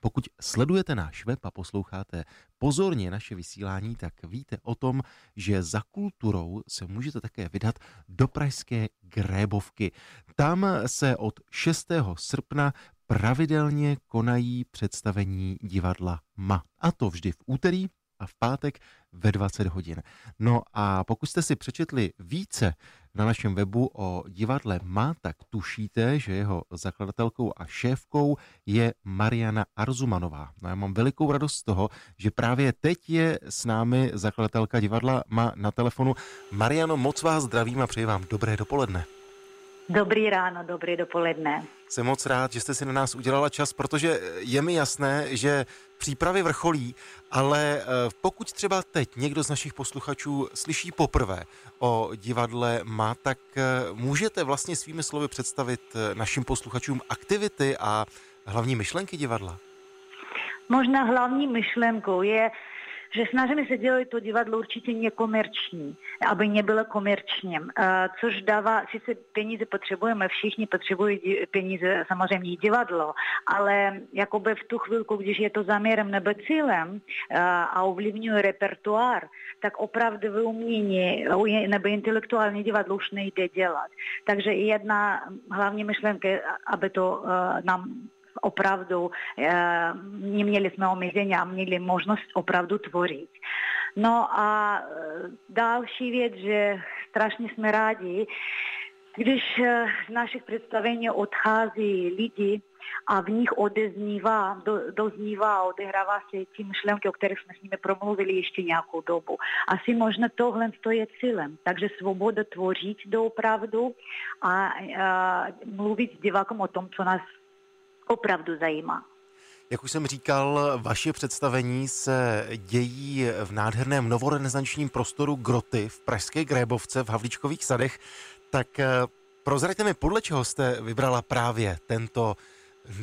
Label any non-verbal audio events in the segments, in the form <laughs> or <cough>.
Pokud sledujete náš web a posloucháte pozorně naše vysílání, tak víte o tom, že za kulturou se můžete také vydat do pražské Grébovky. Tam se od 6. srpna pravidelně konají představení divadla MA. A to vždy v úterý a v pátek ve 20 hodin. No a pokud jste si přečetli více na našem webu o divadle Má, tak tušíte, že jeho zakladatelkou a šéfkou je Mariana Arzumanová. No já mám velikou radost z toho, že právě teď je s námi zakladatelka divadla Má na telefonu. Mariano, moc vás zdravím a přeji vám dobré dopoledne. Dobrý ráno, dobrý dopoledne. Jsem moc rád, že jste si na nás udělala čas, protože je mi jasné, že přípravy vrcholí, ale eh, pokud třeba teď někdo z našich posluchačů slyší poprvé o divadle má, tak eh, můžete vlastně svými slovy představit eh, našim posluchačům aktivity a hlavní myšlenky divadla? Možná hlavní myšlenkou je že snažíme se dělat to divadlo určitě nekomerční, aby nebylo komerčním, což dává, sice peníze potřebujeme, všichni potřebují peníze, samozřejmě divadlo, ale jakoby v tu chvilku, když je to záměrem nebo cílem a ovlivňuje repertoár, tak opravdu umění nebo intelektuální divadlo už nejde dělat. Takže jedna hlavní myšlenka, aby to nám opravdu e, neměli jsme omezení a měli možnost opravdu tvořit. No a e, další věc, že strašně jsme rádi, když e, z našich představení odchází lidi a v nich odeznívá, do, doznívá, odehrává se ty myšlenky, o kterých jsme s nimi promluvili ještě nějakou dobu. Asi možná tohle to je cílem. Takže svoboda tvořit doopravdu a, a mluvit s divákom o tom, co nás opravdu zajímá. Jak už jsem říkal, vaše představení se dějí v nádherném novorenesančním prostoru Groty v Pražské Grébovce v Havlíčkových sadech. Tak eh, prozraďte mi, podle čeho jste vybrala právě tento,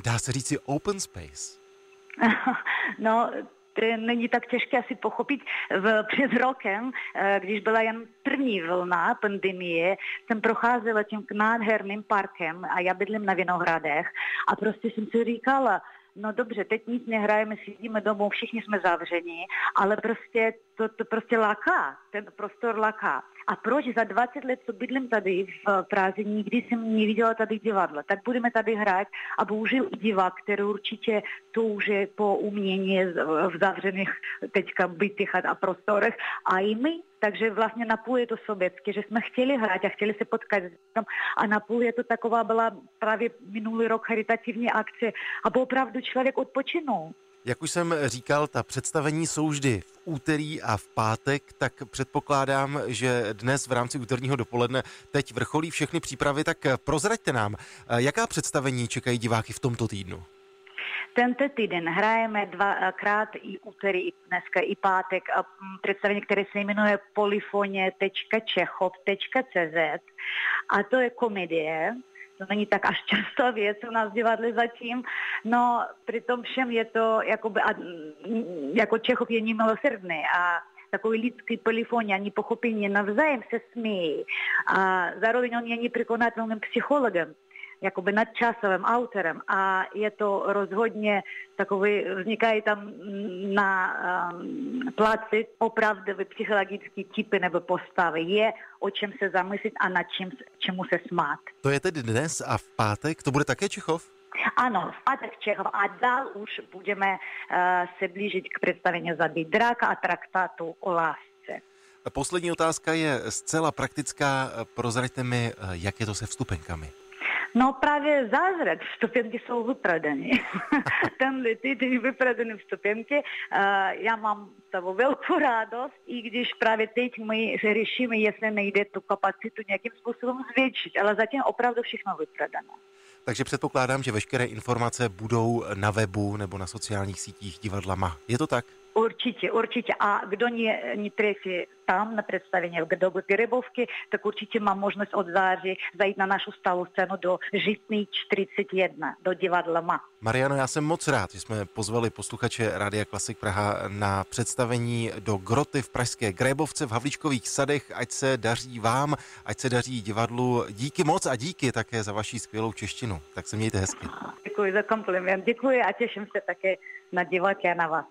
dá se říci, open space? <laughs> No, to není tak těžké asi pochopit. V, před rokem, eh, když byla jen první vlna pandemie, jsem procházela tím nádherným parkem a já bydlím na Vinohradech a prostě jsem si říkala, no dobře, teď nic nehrajeme, sedíme domů, všichni jsme zavření, ale prostě to, to prostě láká, ten prostor láká. A proč za 20 let, co bydlím tady v Praze, nikdy jsem neviděla tady divadlo. Tak budeme tady hrát a bohužel divák, který určitě touže po umění v zavřených teďka bytech a prostorech. A i my takže vlastně napůl je to sovětské, že jsme chtěli hrát a chtěli se potkat a napůl je to taková byla právě minulý rok charitativní akce, aby opravdu člověk odpočinul. Jak už jsem říkal, ta představení jsou vždy v úterý a v pátek, tak předpokládám, že dnes v rámci úterního dopoledne teď vrcholí všechny přípravy, tak prozraďte nám, jaká představení čekají diváky v tomto týdnu? Tento týden hrajeme dvakrát i úterý, i dneska i pátek představení, které se jmenuje polifonie.čechov.cz a to je komedie, to není tak až často věc u nás divadle zatím, no při tom všem je to, jakoby, a, jako Čechov je nemilosrdný a takový lidský polifoní, ani pochopení navzájem se smějí a zároveň on je nepřekonatelným psychologem jakoby nadčasovým autorem a je to rozhodně takový, vznikají tam na um, placi opravdové psychologické typy nebo postavy. Je o čem se zamyslet a nad čím, čemu se smát. To je tedy dnes a v pátek, to bude také Čechov? Ano, v pátek Čechov a dál už budeme uh, se blížit k představení Zady draka a traktátu o lásce. Poslední otázka je zcela praktická. Prozraďte mi, jak je to se vstupenkami. No právě zázrak, vstupenky jsou vyprodané. <laughs> Tenhle týden vyprodané vstupenky. Já mám toho velkou radost, i když právě teď my řešíme, jestli nejde tu kapacitu nějakým způsobem zvětšit, ale zatím opravdu všechno vyprodané. Takže předpokládám, že veškeré informace budou na webu nebo na sociálních sítích divadla MA. Je to tak? Určitě, určitě. A kdo nie, nie trefí tam na představení v dobu Rybovky, tak určitě má možnost od září zajít na našu stálou scénu do Žitný 41, do divadla MA. Mariano, já jsem moc rád, že jsme pozvali posluchače Rádia Klasik Praha na představení do Groty v Pražské Grébovce v Havlíčkových sadech. Ať se daří vám, ať se daří divadlu. Díky moc a díky také za vaši skvělou češtinu. Tak se mějte hezky. Děkuji za kompliment, děkuji a těším se také na diváky a na vás.